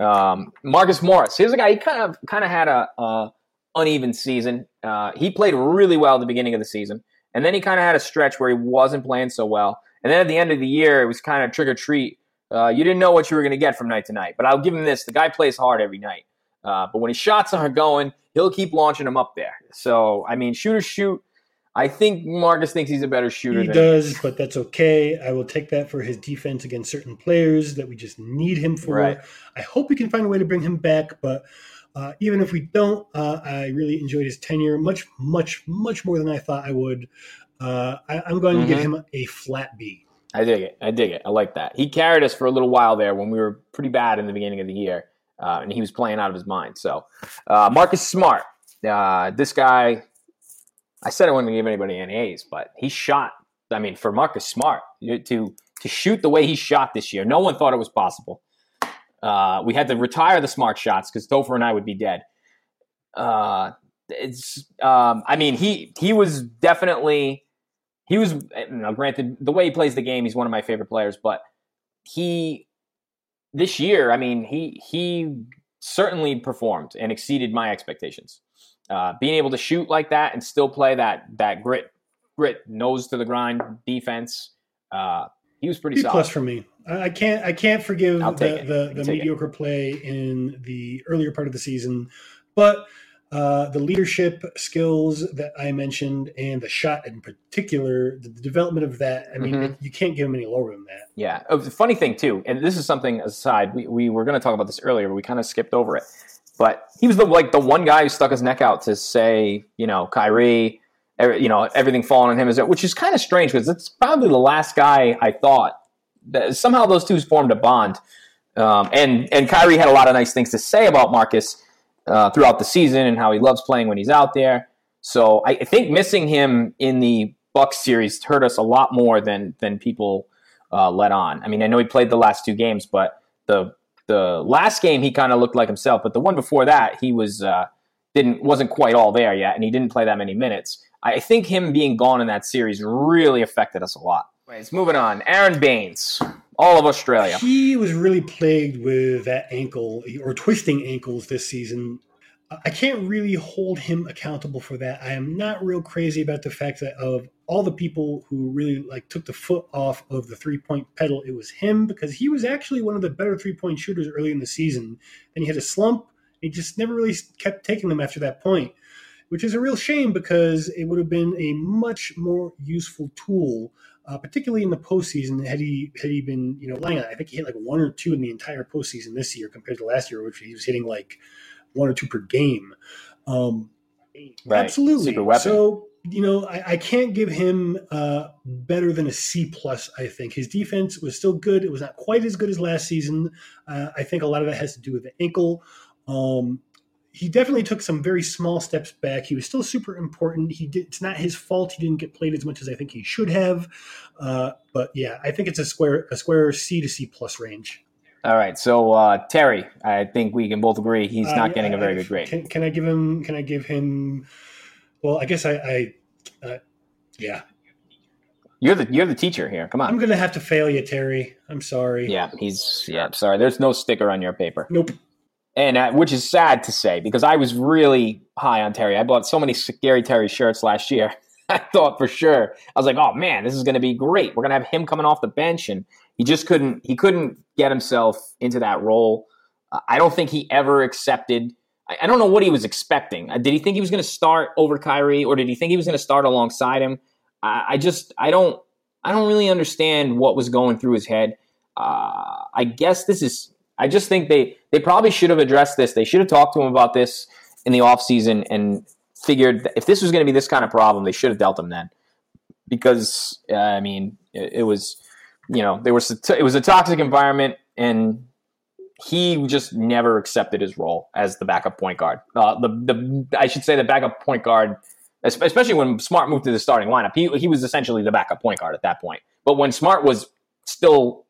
Um, Marcus Morris, here's a guy. He kind of kind of had a, a uneven season. Uh, he played really well at the beginning of the season, and then he kind of had a stretch where he wasn't playing so well. And then at the end of the year, it was kind of trick or treat. Uh, you didn't know what you were going to get from night to night. But I'll give him this: the guy plays hard every night. Uh, but when his shots aren't going, he'll keep launching them up there. So I mean, shooters shoot. I think Marcus thinks he's a better shooter. He does, but that's okay. I will take that for his defense against certain players that we just need him for. Right. I hope we can find a way to bring him back, but uh, even if we don't, uh, I really enjoyed his tenure much, much, much more than I thought I would. Uh, I, am going mm-hmm. to give mm-hmm. him a flat B. I dig it. I dig it. I like that. He carried us for a little while there when we were pretty bad in the beginning of the year, uh, and he was playing out of his mind. So, uh, Marcus Smart, uh, this guy I said I wouldn't give anybody any A's, but he shot. I mean, for Marcus Smart to to shoot the way he shot this year, no one thought it was possible. Uh, we had to retire the smart shots because Topher and I would be dead. Uh, it's. Um, I mean, he he was definitely he was. You know, granted, the way he plays the game, he's one of my favorite players. But he this year, I mean, he he certainly performed and exceeded my expectations. Uh, being able to shoot like that and still play that that grit, grit, nose to the grind defense. Uh, he was pretty B solid. plus for me. I can't I can't forgive the, the, the mediocre it. play in the earlier part of the season, but uh, the leadership skills that I mentioned and the shot in particular, the, development of that. I mean, mm-hmm. you can't give him any lower than that. Yeah. Oh, the funny thing too, and this is something aside. We, we were going to talk about this earlier, but we kind of skipped over it. But he was the like the one guy who stuck his neck out to say, you know, Kyrie, you know, everything falling on him is which is kind of strange because it's probably the last guy I thought that somehow those two formed a bond. Um, and and Kyrie had a lot of nice things to say about Marcus uh, throughout the season and how he loves playing when he's out there. So I, I think missing him in the Bucks series hurt us a lot more than than people uh, let on. I mean, I know he played the last two games, but the the last game he kind of looked like himself, but the one before that he was uh, didn't wasn't quite all there yet, and he didn't play that many minutes. I think him being gone in that series really affected us a lot. Anyways, moving on. Aron Baynes, all of Australia. He was really plagued with that ankle or twisting ankles this season. I can't really hold him accountable for that. I am not real crazy about the fact that of all the people who really like took the foot off of the three point pedal, it was him because he was actually one of the better three point shooters early in the season, Then he had a slump. He just never really kept taking them after that point, which is a real shame because it would have been a much more useful tool, uh, particularly in the postseason. Had he had he been you know lying I think he hit like one or two in the entire postseason this year compared to last year, which he was hitting like one or two per game. Um, right. Absolutely. So you know, I, I, can't give him uh, better than a C plus. I think his defense was still good. It was not quite as good as last season. Uh, I think a lot of that has to do with the ankle. Um, he definitely took some very small steps back. He was still super important. He did, it's not his fault he didn't get played as much as I think he should have. Uh, but yeah, I think it's a square a square C to C plus range. All right, so uh, Terry, I think we can both agree he's uh, not getting a very I, good grade. Can, can, I give him? Can I give him? Well, I guess I, I uh, yeah. You're the you're the teacher here. Come on. I'm gonna have to fail you, Terry. I'm sorry. Yeah, he's yeah. Sorry, there's no sticker on your paper. Nope. And uh, which is sad to say because I was really high on Terry. I bought so many scary Terry shirts last year. I thought for sure I was like, oh man, this is going to be great. We're going to have him coming off the bench, and he just couldn't. He couldn't get himself into that role. I don't think he ever accepted. I, I, don't know what he was expecting. Uh, did he think he was going to start over Kyrie, or did he think he was going to start alongside him? I, I, just I don't I don't really understand what was going through his head. Uh, I guess this is. I just think they they probably should have addressed this. They should have talked to him about this in the offseason and figured if this was going to be this kind of problem, they should have dealt him then. Because uh, I mean, it, it, was you know there was it was a toxic environment, and he just never accepted his role as the backup point guard. Uh, the the I should say the backup point guard, especially when Smart moved to the starting lineup, he he was essentially the backup point guard at that point. But when Smart was still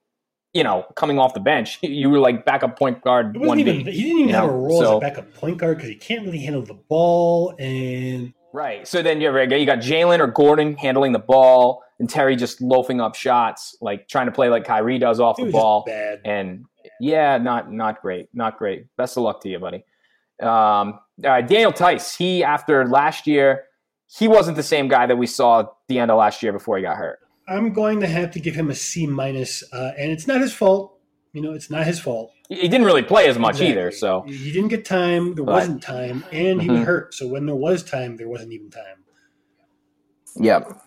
you know, coming off the bench, you were like backup point guard. One even, he didn't even have know? a role so, as a backup point guard because he can't really handle the ball. And right, so then you you got Jalen or Gordon handling the ball, and Terry just loafing up shots, like trying to play like Kyrie does off the ball. bad. And yeah, not not great, not great. Best of luck to you, buddy. Um, uh, Daniel Theis, he after last year, he wasn't the same guy that we saw at the end of last year before he got hurt. I'm going to have to give him a C minus, uh, and it's not his fault. You know, it's not his fault. He didn't really play as much exactly. either, so he didn't get time. There but, wasn't time, and he mm-hmm. was hurt. So when there was time, there wasn't even time. Yep.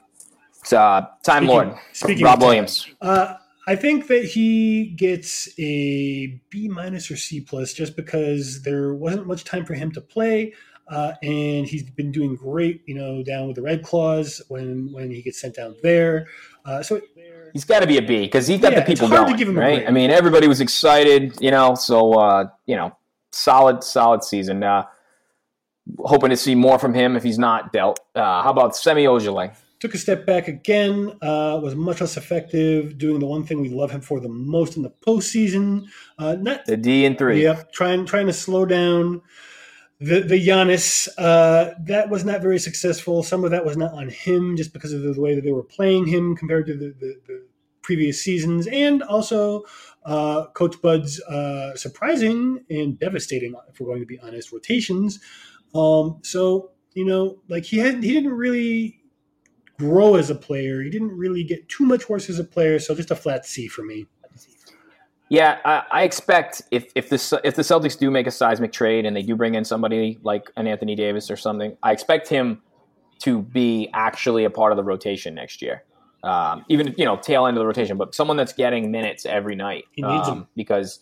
It's uh, time speaking, lord. Speaking Rob Williams. Uh, I think that he gets a B minus or C plus just because there wasn't much time for him to play. Uh, and he's been doing great, you know, down with the Red Claws when when he gets sent down there. Uh, so he's got to be a B because he's got yeah, the people going, right? I mean, everybody was excited, you know. So uh, you know, solid, solid season. Uh, hoping to see more from him if he's not dealt. Uh, how about Semi Ojeleye? Took a step back again. Uh, was much less effective, doing the one thing we love him for the most in the postseason. Uh, not the D and three. Yep, trying trying to slow down the the Giannis uh, that was not very successful. Some of that was not on him, just because of the way that they were playing him compared to the, the, the previous seasons, and also uh, Coach Bud's uh, surprising and devastating, if we're going to be honest, rotations. Um, so you know, like he had, he didn't really grow as a player. He didn't really get too much worse as a player. So just a flat C for me. Yeah, I, I, expect if if the if the Celtics do make a seismic trade and they do bring in somebody like an Anthony Davis or something, I expect him to be actually a part of the rotation next year. Um, even you know tail end of the rotation, but someone that's getting minutes every night. He needs um, because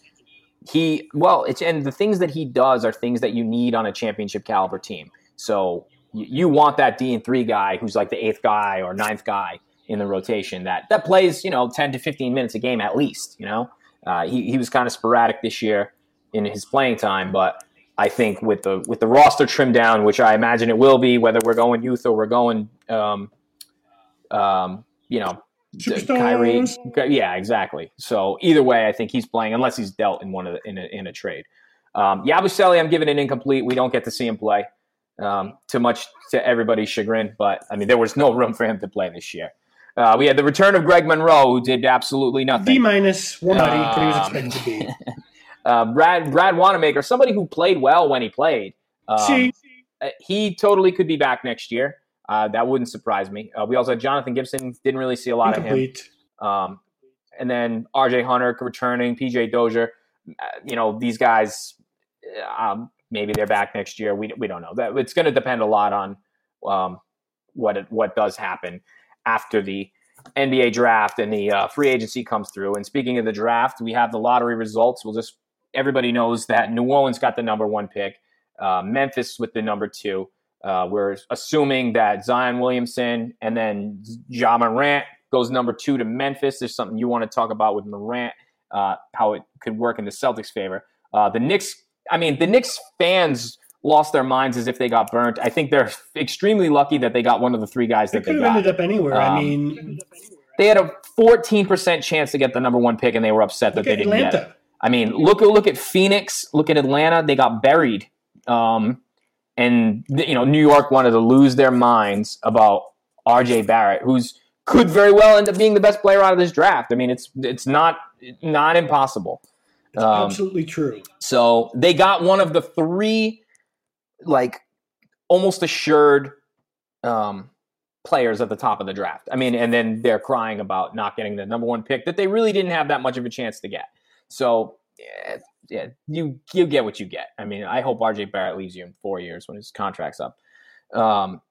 he well, it's and the things that he does are things that you need on a championship caliber team. So you, you want that D and three guy who's like the eighth guy or ninth guy in the rotation that that plays you know ten to fifteen minutes a game at least. You know. Uh, he, he was kind of sporadic this year in his playing time, but I think with the with the roster trimmed down, which I imagine it will be, whether we're going youth or we're going, um, um, you know, Kyrie, yeah, exactly. So either way, I think he's playing unless he's dealt in one of the, in a, in a trade. Um, Yabusele, I'm giving it incomplete. We don't get to see him play. um, too much to everybody's chagrin. But I mean, there was no room for him to play this year. Uh, we had the return of Greg Monroe, who did absolutely nothing. D minus, one buddy, um, but he was expected to be. uh, Brad Brad Wanamaker, somebody who played well when he played. Um, uh, he totally could be back next year. Uh, that wouldn't surprise me. Uh, we also had Jonathan Gibson. Didn't really see a lot Incomplete. of him. Um, and then R.J. Hunter returning, P.J. Dozier. Uh, you know these guys. Um, maybe they're back next year. We we don't know. That it's going to depend a lot on um, what it, what does happen after the NBA draft and the uh, free agency comes through. And speaking of the draft, we have the lottery results. We'll just everybody knows that New Orleans got the number one pick, uh, Memphis with the number two. Uh, we're assuming that Zion Williamson and then Ja Morant goes number two to Memphis. There's something you want to talk about with Morant, uh, how it could work in the Celtics' favor. Uh, the Knicks, I mean, the Knicks fans lost their minds as if they got burnt. I think they're extremely lucky that they got one of the three guys that they, they got. ended up anywhere. Um, I mean, they had a 14% chance to get the number one pick, and they were upset that they didn't Atlanta. get it. I mean, look look at Phoenix, look at Atlanta. They got buried, um, and you know New York wanted to lose their minds about R.J. Barrett, who's could very well end up being the best player out of this draft. I mean, it's it's not not impossible. It's um, absolutely true. So they got one of the three like almost assured um, players at the top of the draft. I mean, and then they're crying about not getting the number one pick that they really didn't have that much of a chance to get. So yeah, yeah you you get what you get. I mean, I hope RJ Barrett leaves you in four years when his contract's up. Um,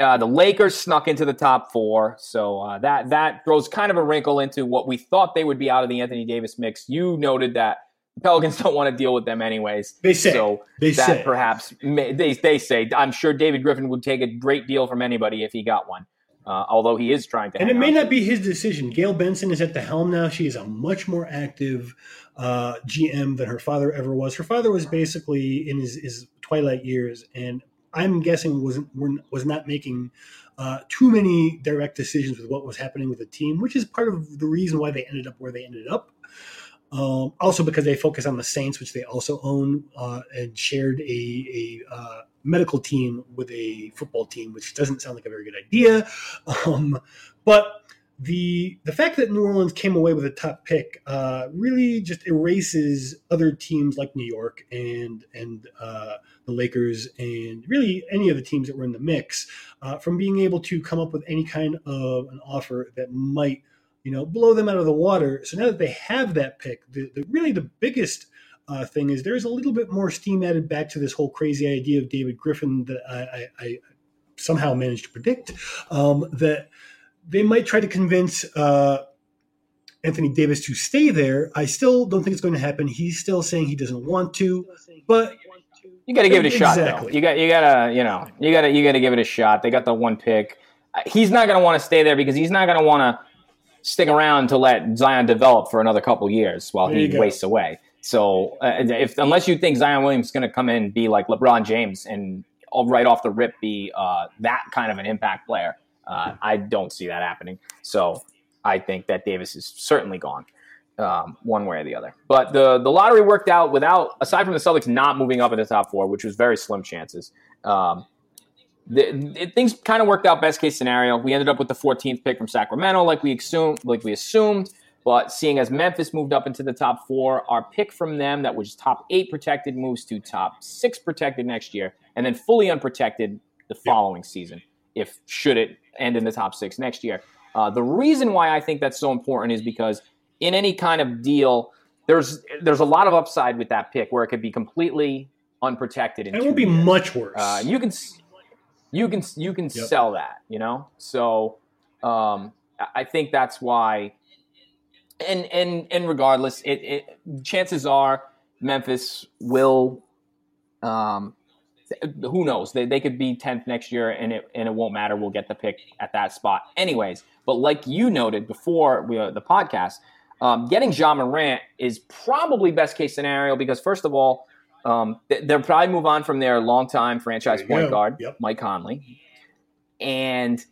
uh, the Lakers snuck into the top four, so uh, that that throws kind of a wrinkle into what we thought they would be out of the Anthony Davis mix. You noted that Pelicans don't want to deal with them anyways. They say so. They that say perhaps may, they they say. I'm sure David Griffin would take a great deal from anybody if he got one. Uh, although he is trying to, and it may not be his decision. Gayle Benson is at the helm now. She is a much more active uh, GM than her father ever was. Her father was basically in his, his twilight years, and I'm guessing was was not making uh, too many direct decisions with what was happening with the team, which is part of the reason why they ended up where they ended up. Um, also because they focus on the Saints, which they also own uh, and shared a, a uh, medical team with a football team, which doesn't sound like a very good idea. Um, but the the fact that New Orleans came away with a top pick uh, really just erases other teams like New York and and uh, the Lakers and really any of the teams that were in the mix uh, from being able to come up with any kind of an offer that might you know, blow them out of the water. So now that they have that pick, the, the really the biggest uh, thing is there's a little bit more steam added back to this whole crazy idea of David Griffin that I, I, I somehow managed to predict um, that they might try to convince uh, Anthony Davis to stay there. I still don't think it's going to happen. He's still saying he doesn't want to, but you got to give it a exactly. shot. Though. You got you got to you know you got to you got to give it a shot. They got the one pick. He's not going to want to stay there because he's not going to want to stick around to let Zion develop for another couple years while he wastes away. So uh, if unless you think Zion Williams is going to come in and be like LeBron James and right off the rip be uh, that kind of an impact player, uh, I don't see that happening. So I think that Davis is certainly gone. Um, one way or the other, but the the lottery worked out without, aside from the Celtics not moving up in the top four, which was very slim chances. Um, the, it, things kind of worked out best case scenario. We ended up with the 14th pick from Sacramento, like we assumed, like we assumed. But seeing as Memphis moved up into the top four, our pick from them that was top eight protected moves to top six protected next year, and then fully unprotected the following season. If should it end in the top six next year, uh, the reason why I think that's so important is because in any kind of deal, there's there's a lot of upside with that pick where it could be completely unprotected. And it will be years. much worse. Uh, you can you can you can yep. sell that, you know. So um, I think that's why. And and and regardless, it, it chances are Memphis will. Um, who knows? They, they could be tenth next year, and it and it won't matter. We'll get the pick at that spot, anyways. But like you noted before we, uh, the podcast, um, getting Ja Morant is probably best case scenario because first of all, um, they'll probably move on from their longtime franchise point go. guard, yep. Mike Conley. And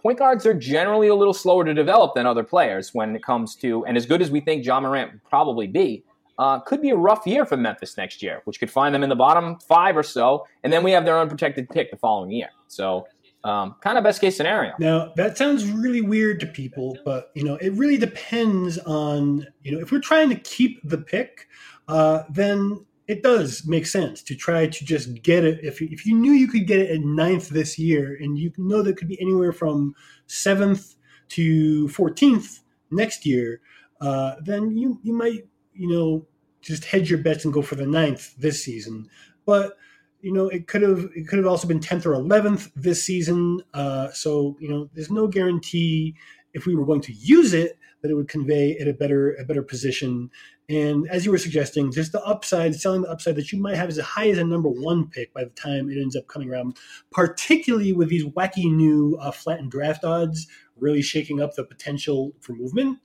point guards are generally a little slower to develop than other players when it comes to, and as good as we think John Morant would probably be, uh, could be a rough year for Memphis next year, which could find them in the bottom five or so, and then we have their unprotected pick the following year. So, um, kind of best case scenario. Now that sounds really weird to people, but you know it really depends on you know if we're trying to keep the pick, uh, then it does make sense to try to just get it. If if you knew you could get it at ninth this year, and you know that could be anywhere from seventh to fourteenth next year, uh, then you you might you know just hedge your bets and go for the ninth this season. But you know it could have it could have also been tenth or eleventh this season. Uh, so you know there's no guarantee if we were going to use it that it would convey at a better a better position. And as you were suggesting, just the upside, selling the upside that you might have as high as a number one pick by the time it ends up coming around, particularly with these wacky new uh, flattened draft odds really shaking up the potential for movement.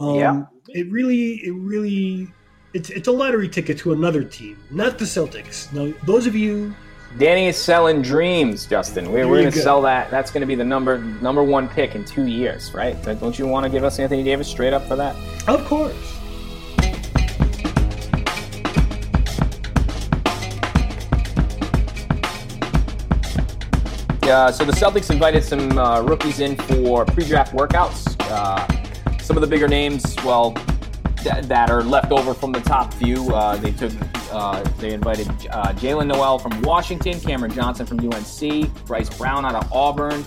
Um, yeah. It really, it really, it's, it's a lottery ticket to another team, not the Celtics. Now, those of you. Danny is selling dreams, Justin. We're, we're going to sell that. That's going to be the number number one pick in two years, right? Don't you want to give us Anthony Davis straight up for that? Of course. Uh, so the Celtics invited some uh, rookies in for pre-draft workouts. Uh, some of the bigger names, well, th- that are left over from the top few. Uh, they took, uh, they invited uh, Jaylen Nowell from Washington, Cameron Johnson from UNC, Bryce Brown out of Auburn,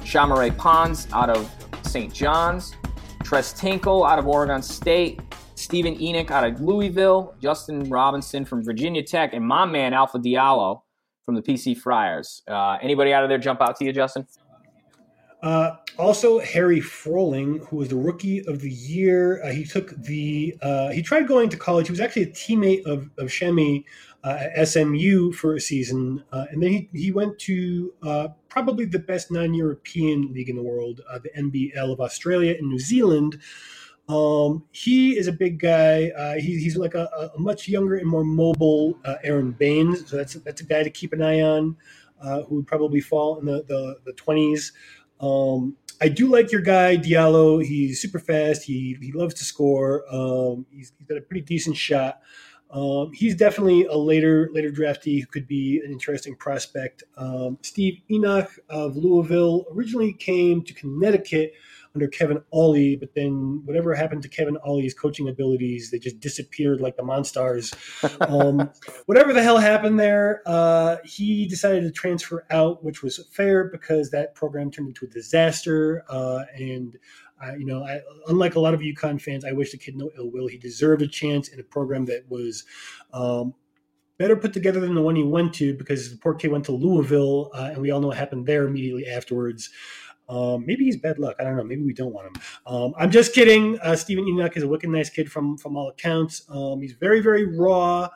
Shamorie Ponds out of St. John's, Tres Tinkle out of Oregon State, Steven Enoch out of Louisville, Justin Robinson from Virginia Tech, and my man Alpha Diallo from the PC Friars. Uh, anybody out of there jump out to you, Justin? Uh, also, Harry Froling, who was the rookie of the year. Uh, he took the uh, he tried going to college. He was actually a teammate of of Semi uh, at SMU for a season, uh, and then he he went to uh, probably the best non-European league in the world, the NBL of Australia and New Zealand. Um, he is a big guy. Uh, he, he's like a, a, much younger and more mobile uh, Aron Baynes. So that's that's a guy to keep an eye on, uh, who would probably fall in the the, the 20s. Um, I do like your guy Diallo. He's super fast. He he loves to score. Um, he's, he's got a pretty decent shot. Um, he's definitely a later later draftee who could be an interesting prospect. Um, Steve Enoch of Louisville originally came to Connecticut under Kevin Ollie, but then whatever happened to Kevin Ollie's coaching abilities, they just disappeared like the Monstars. Um, whatever the hell happened there, uh, he decided to transfer out, which was fair because that program turned into a disaster. Uh, and I, you know, I, unlike a lot of UConn fans, I wish the kid no ill will. He deserved a chance in a program that was um, better put together than the one he went to because the poor kid went to Louisville, uh, and we all know what happened there immediately afterwards. Um, maybe he's bad luck. I don't know. Maybe we don't want him. Um, I'm just kidding. Uh, Steven Enoch is a wicked nice kid from from all accounts. Um, he's very very raw,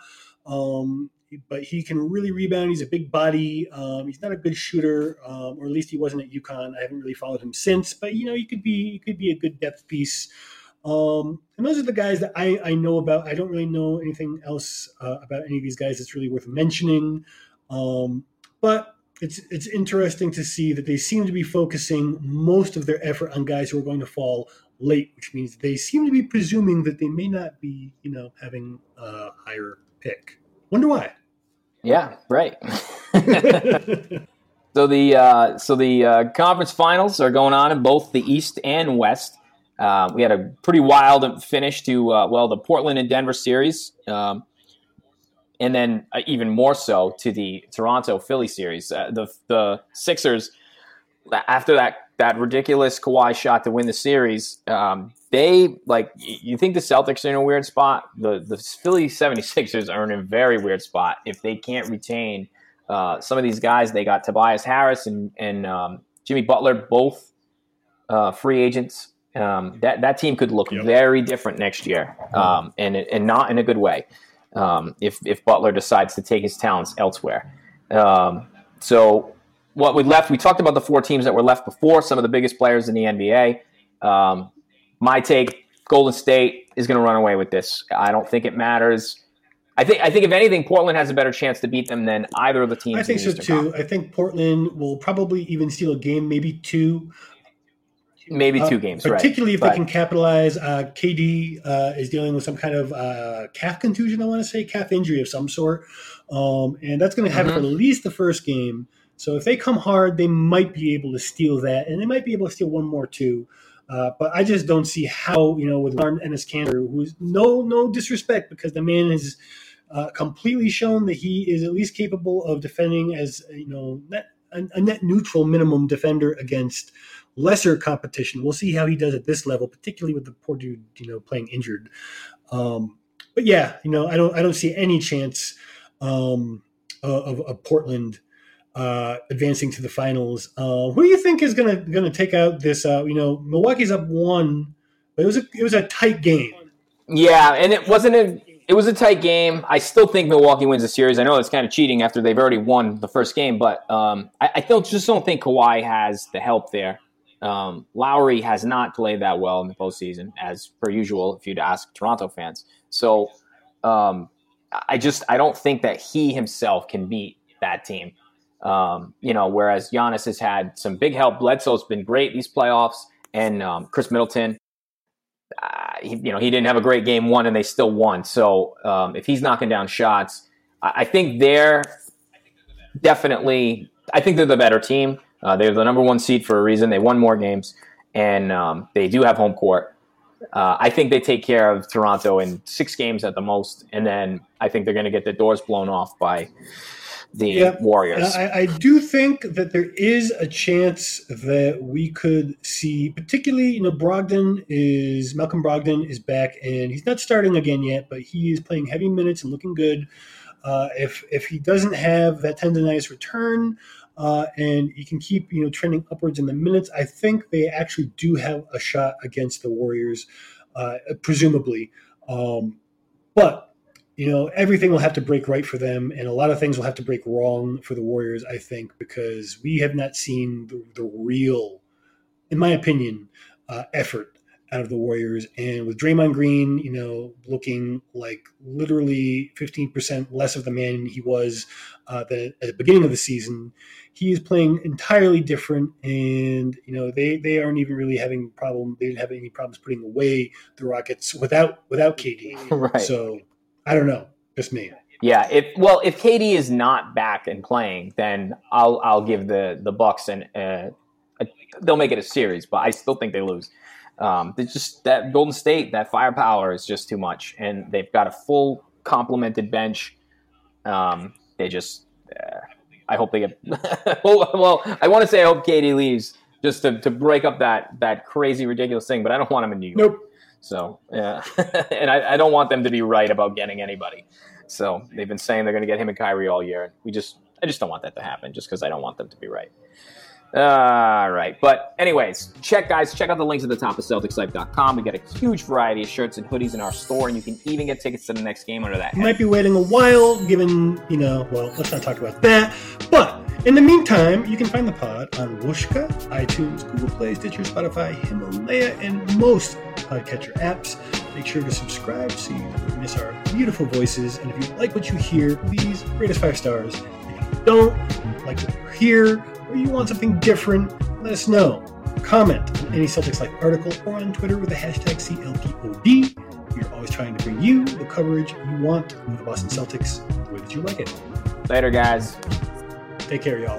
um, but he can really rebound. He's a big body. Um, he's not a good shooter, um, or at least he wasn't at UConn. I haven't really followed him since. But you know, he could be he could be a good depth piece. and those are the guys that I, I know about. I don't really know anything else uh, about any of these guys that's really worth mentioning. but it's it's interesting to see that they seem to be focusing most of their effort on guys who are going to fall late, which means they seem to be presuming that they may not be, you know, having a higher pick. Wonder why? Yeah, right. so the uh, so the uh, conference finals are going on in both the East and West. Uh, we had a pretty wild finish to uh, well the Portland and Denver series. Um, and then uh, even more so to the Toronto Philly series. Uh, the the Sixers after that that ridiculous Kawhi shot to win the series, um, they like you think the Celtics are in a weird spot. The the Philly 76ers are in a very weird spot if they can't retain uh, some of these guys. They got Tobias Harris and and um, Jimmy Butler, both uh, free agents. Um, that that team could look yep. very different next year, um, and and not in a good way um, if if Butler decides to take his talents elsewhere. Um, so what we left, we talked about the four teams that were left before, some of the biggest players in the NBA. Um, my take: Golden State is going to run away with this. I don't think it matters. I think I think if anything, Portland has a better chance to beat them than either of the teams. I think so too. Conference. I think Portland will probably even steal a game, maybe two. Maybe two uh, games, particularly right. if but, they can capitalize. Uh, KD uh, is dealing with some kind of uh, calf contusion. I want to say calf injury of some sort, um, and that's going to happen mm-hmm. for at least the first game. So if they come hard, they might be able to steal that, and they might be able to steal one more too. Uh, but I just don't see how you know with Martin Enes Kanter, who's no no disrespect because the man has uh, completely shown that he is at least capable of defending as you know net, a, a net neutral minimum defender against lesser competition. We'll see how he does at this level, particularly with the poor dude, you know, playing injured. Um, but yeah, you know, I don't, I don't see any chance um, of, of, Portland uh, advancing to the finals. Uh, who do you think is gonna gonna take out this? Uh, you know, Milwaukee's up one, but it was a it was a tight game. Yeah, and it wasn't a it was a tight game. I still think Milwaukee wins the series. I know it's kind of cheating after they've already won the first game, but um, I, I still just don't think Kawhi has the help there. Um, Lowry has not played that well in the postseason, as per usual, if you'd ask Toronto fans. So um, I just I don't think that he himself can beat that team. Um, you know, whereas Giannis has had some big help. Bledsoe's been great these playoffs, and um, Khris Middleton. Uh, he, you know, he didn't have a great game one, and they still won. So um, if he's knocking down shots, I, I think they're definitely. I think they're the better team. Uh, they're the number one seed for a reason. They won more games, and um, they do have home court. Uh, I think they take care of Toronto in six games at the most, and then I think they're going to get the doors blown off by the yeah, Warriors. I, I, do think that there is a chance that we could see, particularly, you know, Brogdon is Malcolm Brogdon is back, and he's not starting again yet, but he is playing heavy minutes and looking good. Uh, if if he doesn't have that tendonitis return, uh, and he can keep you know trending upwards in the minutes. I think they actually do have a shot against the Warriors, uh, presumably. Um, but you know everything will have to break right for them, and a lot of things will have to break wrong for the Warriors. I think because we have not seen the, the real, in my opinion, uh, effort out of the Warriors. And with Draymond Green, you know, looking like literally 15% less of the man he was uh, at the beginning of the season, he is playing entirely different. And, you know, they, they aren't even really having problem. They didn't have any problems putting away the Rockets without, without KD. right. So I don't know. Just me. Yeah, if well, if KD is not back and playing, then I'll I'll give the the Bucks and uh, they'll make it a series, but I still think they lose. Um, it's just that Golden State, that firepower is just too much, and they've got a full complemented bench. Um, they just, uh, I hope they get. well, well, I want to say I hope KD leaves just to, to break up that that crazy ridiculous thing, but I don't want him in New York. Nope. So yeah, and I, I don't want them to be right about getting anybody. So they've been saying they're going to get him and Kyrie all year. We just, I just don't want that to happen, just because I don't want them to be right. All right. But, anyways, check, guys, check out the links at the top of CelticsLife.com. We got a huge variety of shirts and hoodies in our store, and you can even get tickets to the next game under that. You might be waiting a while, given, you know, well, let's not talk about that. But in the meantime, you can find the pod on Whooshkaa, iTunes, Google Play, Stitcher, Spotify, Himalaya, and most podcatcher apps. Make sure to subscribe so you don't miss our beautiful voices. And if you like what you hear, please rate us five stars. Don't like what you hear, or you want something different, let us know. Comment on any Celtics Life article or on Twitter with the hashtag CLPOD. We're always trying to bring you the coverage you want of the Boston Celtics the way that you like it. Later, guys. Take care, y'all.